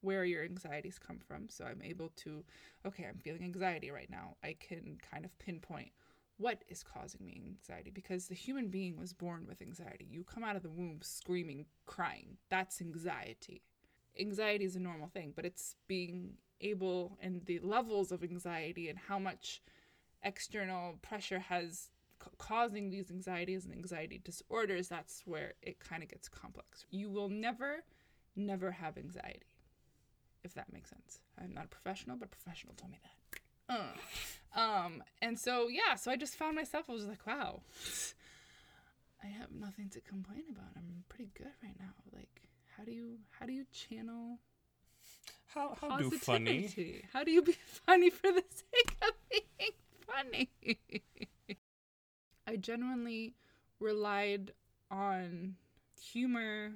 where your anxieties come from. So I'm able to, okay, I'm feeling anxiety right now. I can kind of pinpoint what is causing me anxiety because the human being was born with anxiety. You come out of the womb screaming, crying. That's anxiety. Anxiety is a normal thing, but it's being able and the levels of anxiety and how much external pressure has causing these anxieties and anxiety disorders that's where it kind of gets complex. You will never never have anxiety if that makes sense. I'm not a professional but a professional told me that. Uh. um and so yeah so i just found myself i was like wow i have nothing to complain about. I'm pretty good right now like how do you how do you channel How how do funny? How do you be <laughs> funny for the sake of being funny? I genuinely relied on humor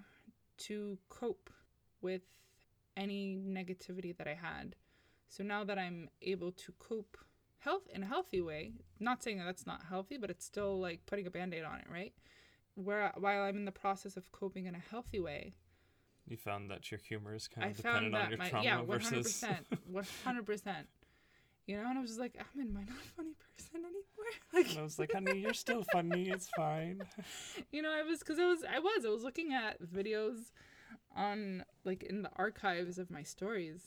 to cope with any negativity that I had. So now that I'm able to cope health in a healthy way, not saying that that's not healthy, but it's still like putting a band-aid on it, right? Where while I'm in the process of coping in a healthy way, You found that your humor is kind I of found dependent on your my trauma yeah, one hundred versus. percent, one hundred percent. You know, and I was just like, I'm am I not funny person anymore? <laughs> Like, And I was like, honey, you're still funny. It's fine. <laughs> <laughs> you know, I was because I was I was I was looking at videos on like in the archives of my stories,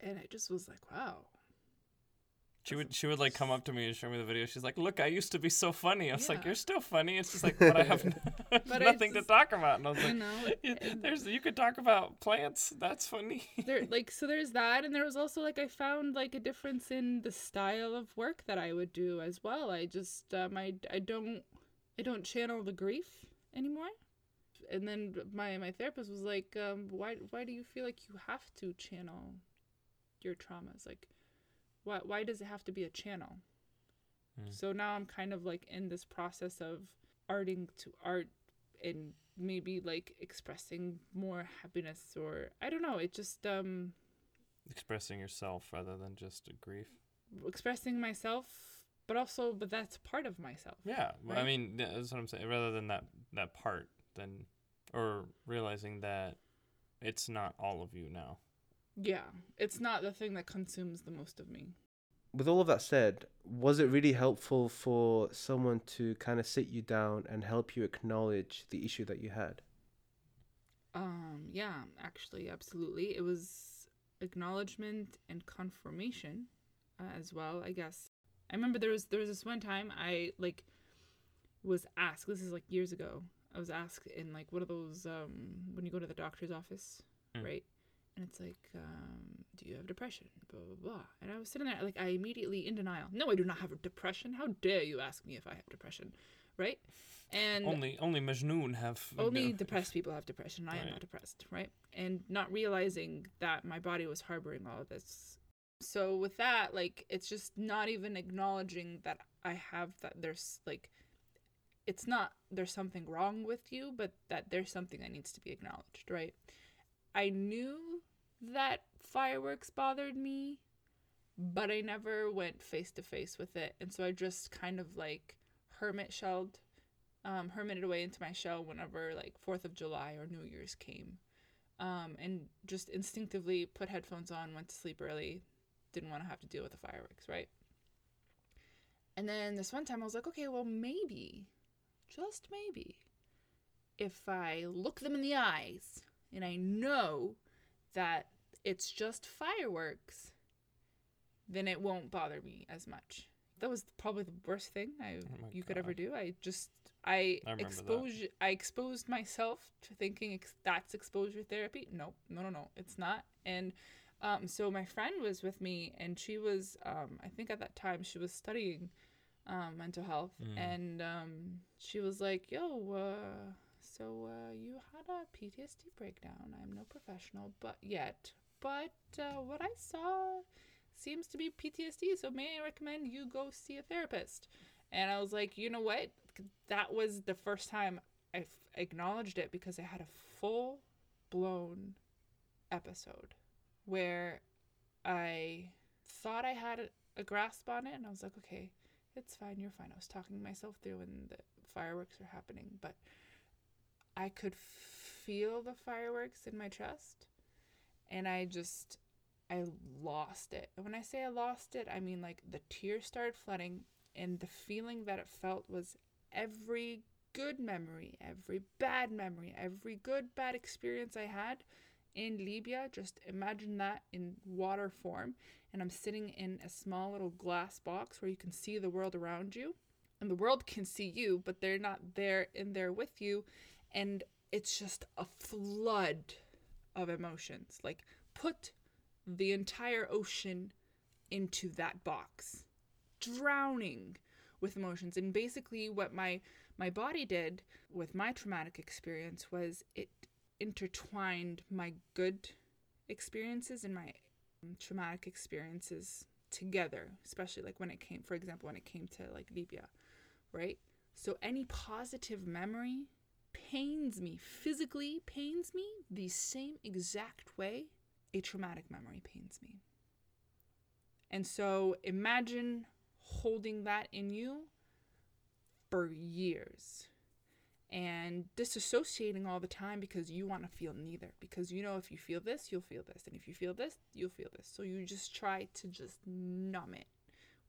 and I just was like, wow, She would she would like come up to me and show me the video. She's like, "Look, I used to be so funny." I was like, "You're still funny." It's just <laughs> like, but I have <laughs> But nothing to talk about. And I was you like, know, "There's you could talk about plants. That's funny." there <laughs> like so there's that and there was also like i found like a difference in the style of work that i would do as well i just um i, I don't i don't channel the grief anymore and then my my therapist was like um why why do you feel like you have to channel your traumas like why why does it have to be a channel Hmm. so now i'm kind of like in this process of arting to art and maybe like expressing more happiness or i don't know it just um Expressing yourself rather than just a grief. expressing myself but also but that's part of myself Yeah, well, I mean that's what I'm saying. Rather than that that part, then or realizing that it's not all of you now. Yeah it's not the thing that consumes the most of me With all of that said, was it really helpful for someone to kind of sit you down and help you acknowledge the issue that you had? um yeah actually absolutely it was acknowledgement and confirmation uh, as well i guess i remember there was there was this one time i like was asked this is like years ago i was asked in like one of those um when you go to the doctor's office Mm. right and it's like um do you have depression blah blah blah and i was sitting there like i immediately in denial no i do not have depression how dare you ask me if i have depression right and only only Majnun have only depressed people have depression. I am not depressed, right? And not realizing that my body was harboring all of this. So with that, like it's just not even acknowledging that I have that there's like it's not there's something wrong with you, but that there's something that needs to be acknowledged, right? I knew that fireworks bothered me, but I never went face to face with it. And so I just kind of like hermit shelled um, hermited away into my shell whenever like Fourth of July or New Year's came, um, and just instinctively put headphones on, went to sleep early, didn't want to have to deal with the fireworks, right? And then this one time I was like, okay, well maybe, just maybe, if I look them in the eyes and I know that it's just fireworks, then it won't bother me as much. That was probably the worst thing I Oh you could ever do. I just I, I that. exposed I exposed myself to thinking ex- that's exposure therapy. Nope, no, no, no, it's not. And um, so my friend was with me, and she was um, I think at that time she was studying um, mental health, Mm. and um, she was like, "Yo, uh, so uh, you had a PTSD breakdown. I'm no professional, but yet, but uh, what I saw." seems to be PTSD, so may I recommend you go see a therapist? And I was like, you know what? That was the first time I acknowledged it because I had a full blown episode where I thought I had a, grasp on it, and I was like, okay, it's fine, you're fine. I was talking myself through when the fireworks are happening, but I could feel the fireworks in my chest, and I just I lost it. And when I say I lost it, I mean like the tears started flooding, and the feeling that it felt was every good memory, every bad memory, every good bad experience I had in Libya. Just imagine that in water form. And I'm sitting in a small little glass box where you can see the world around you. And the world can see you, but they're not there in there with you. And it's just a flood of emotions. Like, put the entire ocean into that box, drowning with emotions. And basically, what my my body did with my traumatic experience was it intertwined my good experiences and my traumatic experiences together, especially like when it came, for example, when it came to like Libya, right? So any positive memory pains me, physically pains me the same exact way a traumatic memory pains me. And so imagine holding that in you for years and disassociating all the time because you want to feel neither because you know if you feel this you'll feel this and if you feel this you'll feel this so you just try to just numb it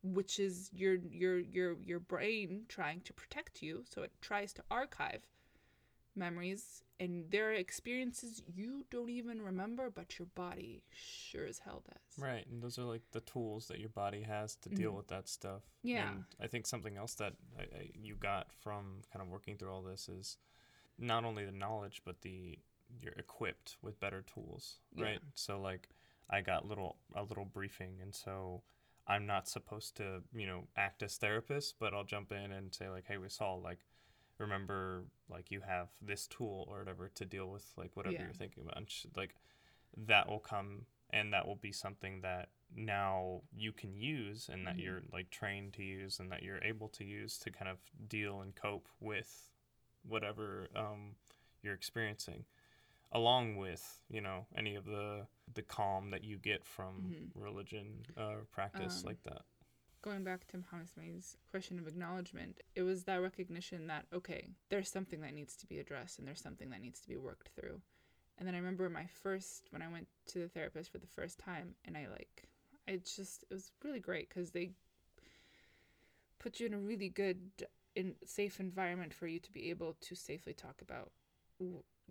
which is your your your your brain trying to protect you so it tries to archive memories and there are experiences you don't even remember but your body sure as hell does Right, and those are like the tools that your body has to deal Mhm. with that stuff. Yeah. And I think something else that I, I, you got from kind of working through all this is not only the knowledge, but the you're equipped with better tools, Yeah. right? So like, I got little a little briefing, and so I'm not supposed to, you know, act as therapist, but I'll jump in and say like, hey, Wisal like. Remember, like you have this tool or whatever to deal with like whatever Yeah. you're thinking about. And sh- like that will come and that will be something that now you can use and that Mhm. you're like trained to use and that you're able to use to kind of deal and cope with whatever um, you're experiencing along with you know any of the the calm that you get from Mhm. religion uh, practice Um, like that going back to Mohammed question of acknowledgement, it was that recognition that, okay, there's something that needs to be addressed and there's something that needs to be worked through. And then I remember my first, when I went to the therapist for the first time, and I like, I just, it was really great because they put you in a really good, in safe environment for you to be able to safely talk about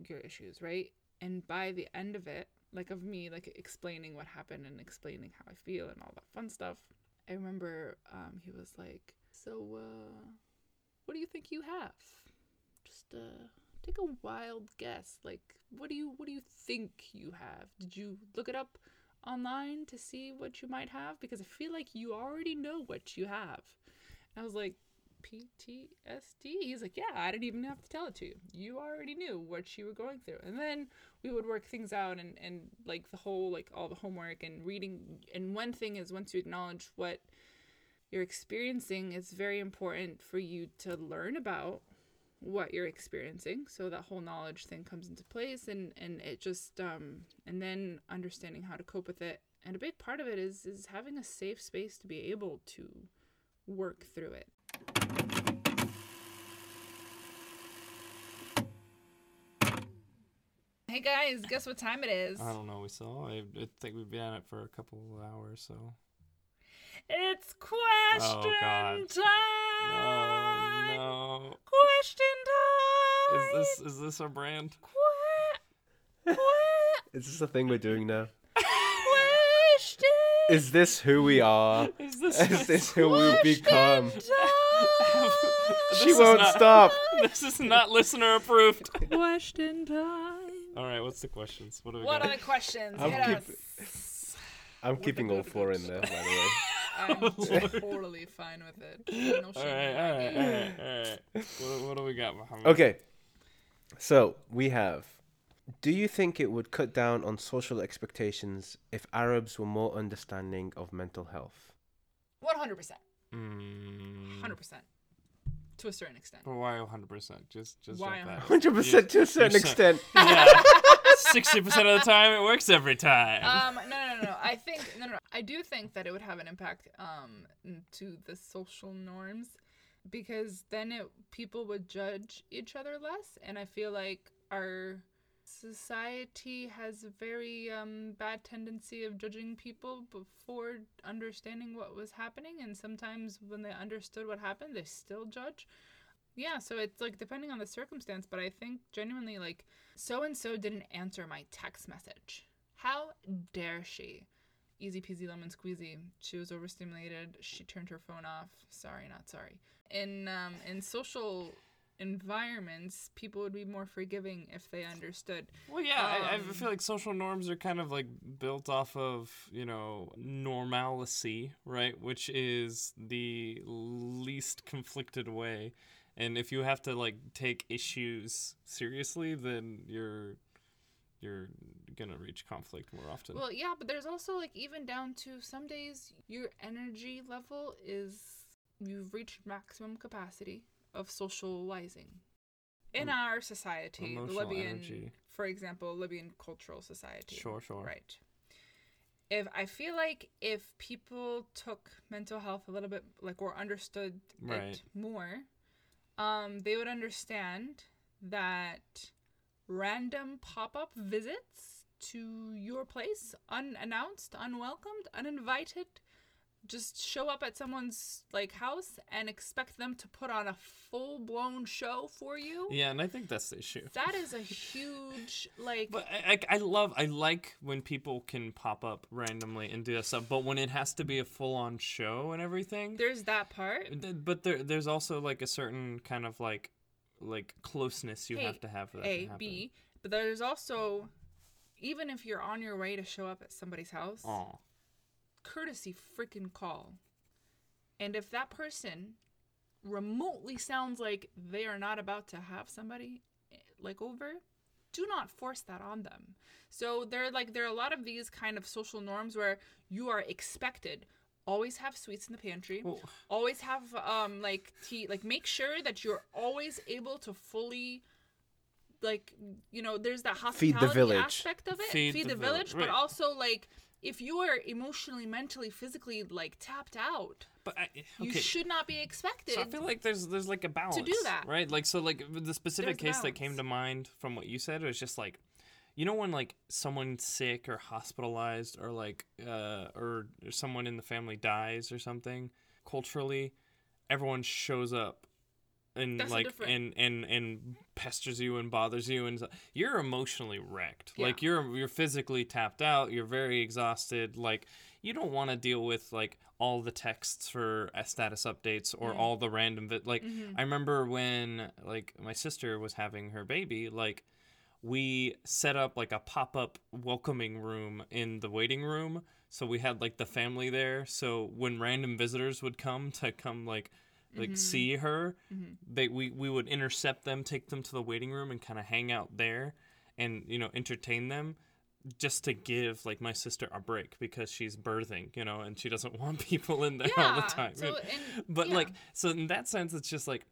your issues, right? And by the end of it, like of me, like explaining what happened and explaining how I feel and all that fun stuff, I remember um, he was like, "So, uh, what do you think you have? Just uh, take a wild guess. Like, what do you what do you think you have? Did you look it up online to see what you might have? Because I feel like you already know what you have." I was like, PTSD? He's like, yeah, I didn't even have to tell it to you. You already knew what you were going through. And then we would work things out and, and like the whole, like all the homework and reading. And one thing is once you acknowledge what you're experiencing, it's very important for you to learn about what you're experiencing. So that whole knowledge thing comes into place and, and it just, um, and then understanding how to cope with it. And a big part of it is, is having a safe space to be able to work through it. Hey guys, guess what time it is? i don't know Wisal I, I think we've been at it for a couple of hours so It's oh, question Oh, God. time. no no Question time. is this is this our brand Qua- qua- Is this the thing we're doing now? question Is this who we are? <laughs> is this Is this who we become? <laughs> This She is won't not- stop. <laughs> this is not listener approved question time. All right what's the questions what do we What got are the questions? I'm Hit keep- us. I'm keeping all four in there, by the way. <laughs> I'm <laughs> totally fine with it. No all shame right in all my right game. all right all right <laughs> what, what do we got Muhammad? Okay. So we have. Do you think it would cut down on social expectations if Arabs were more understanding of mental health? 100%. Mm, 100%. To a certain extent. But why 100%? Just just Why jump back. 100% to a certain extent. <laughs> Yeah. 60% of the time it works every time. Um, no, no, no. I think no, no, no, I do think that it would have an impact um to the social norms because then it people would judge each other less and I feel like our society has a very um, bad tendency of judging people before understanding what was happening and sometimes when they understood what happened they still judge. Yeah so it's like depending on the circumstance but i think genuinely like so and so didn't answer my text message. How dare she? Easy peasy lemon squeezy. She was overstimulated. She turned her phone off. Sorry not sorry. In um in social environments people would be more forgiving if they understood Well, yeah, I, I Um, feel like social norms are kind of like built off of, you know, normalcy, right? Which is the least conflicted way. And if you have to like take issues seriously, then you're you're gonna reach conflict more often. Well, yeah, but there's also like even down to some days your energy level is you've reached maximum capacity of socializing. In Em- our society, the Libyan, energy. for example, Libyan cultural society. Sure, sure. Right. If I feel like if people took mental health a little bit like or understood Right. it more, um, they would understand that random pop-up visits to your place unannounced unwelcomed uninvited just show up at someone's like house and expect them to put on a full-blown show for you yeah, and I think that's the issue. that is a huge like But I, I, I love I like when people can pop up randomly and do that stuff. But when it has to be a full on show and everything, there's that part but there there's also like a certain kind of like like closeness you have to have for that A to happen. B but there's also even if you're on your way to show up at somebody's house Aw. Courtesy freaking call. And if that person remotely sounds like they are not about to have somebody eh, like over, do not force that on them. So there like there are a lot of these kind of social norms where you are expected always have sweets in the pantry, Well, always have um like tea, like make sure that you're always able to fully like you know there's that Feed the hospitality aspect of it Feed feed, the the, village, village, but right. also like if you are emotionally mentally physically like tapped out but I, you should not be expected So I feel like there's there's like a balance to do that. right? Like so like the specific There's case that came to mind from what you said was just like you know when like someone's sick or hospitalized or like uh or someone in the family dies or something culturally everyone shows up and That's like different- and and and pesters you and bothers you and you're emotionally wrecked yeah. like you're you're physically tapped out you're very exhausted like you don't want to deal with like all the texts for uh, status updates or Mm. all the random vi- like Mhm. I remember when like my sister was having her baby like we set up like a pop-up welcoming room in the waiting room so we had like the family there so when random visitors would come to come like like Mhm. see her Mhm. they we, we would intercept them take them to the waiting room and kind of hang out there and you know entertain them just to give like my sister a break because she's birthing you know and she doesn't <laughs> want people in there all the time so, and, but yeah. like so in that sense it's just like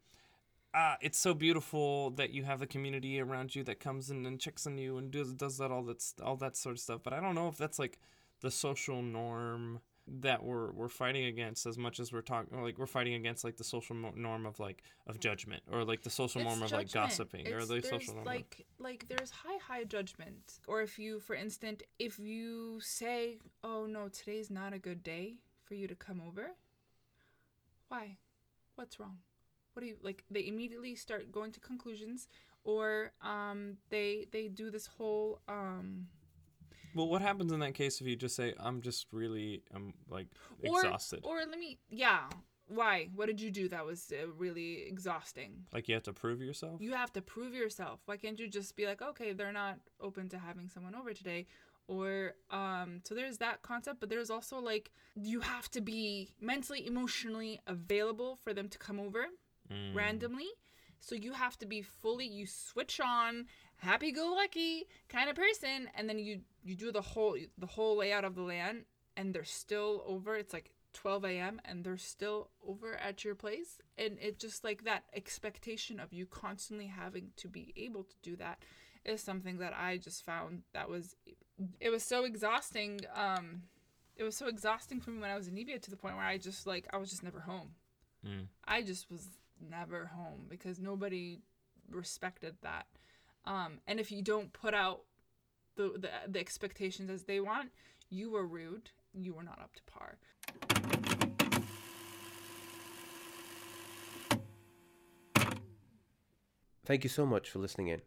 ah it's so beautiful that you have a community around you that comes in and checks on you and does does that all that's all that sort of stuff but i don't know if that's like the social norm that we're we're fighting against as much as we're talking like we're fighting against like the social norm of like of judgment or like the social norm It's of like judgment. gossiping or It's- the social norm of- like like there's high high judgment. Or if you for instance if you say oh no today's not a good day for you to come over why? What's wrong? What do you like they immediately start going to conclusions or um they they do this whole um well what happens in that case if you just say i'm just really i'm like or exhausted or let me yeah why what did you do that was uh, really exhausting like you have to prove yourself you have to prove yourself. Why can't you just be like, okay, they're not open to having someone over today? Or um so there's that concept, but there's also like you have to be mentally, emotionally available for them to come over Mm. randomly. So you have to be fully you switch on happy go lucky kind of person and then you you do the whole the whole layout of the land and they're still over. It's like 12 a.m. and they're still over at your place. And it just like that expectation of you constantly having to be able to do that is something that I just found that was it was so exhausting um it was so exhausting for me when I was in Libya to the point where I just like I was just never home. Mm. I just was never home because nobody respected that. Um, and if you don't put out the, the the expectations as they want, you were rude. You were not up to par. Thank you so much for listening in.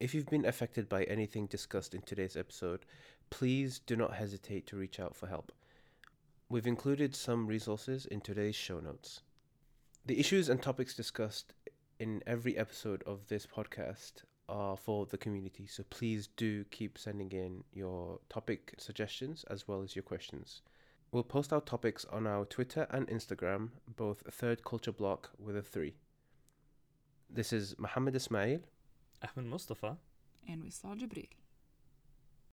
If you've been affected by anything discussed in today's episode, please do not hesitate to reach out for help. We've included some resources in today's show notes. The issues and topics discussed in every episode of this podcast are for the community, so please do keep sending in your topic suggestions as well as your questions. We'll post our topics on our Twitter and Instagram, both Third Culture Block with a 3. This is Mohammed Ismail. Ahmed Mustafa. And Wisal Jibril.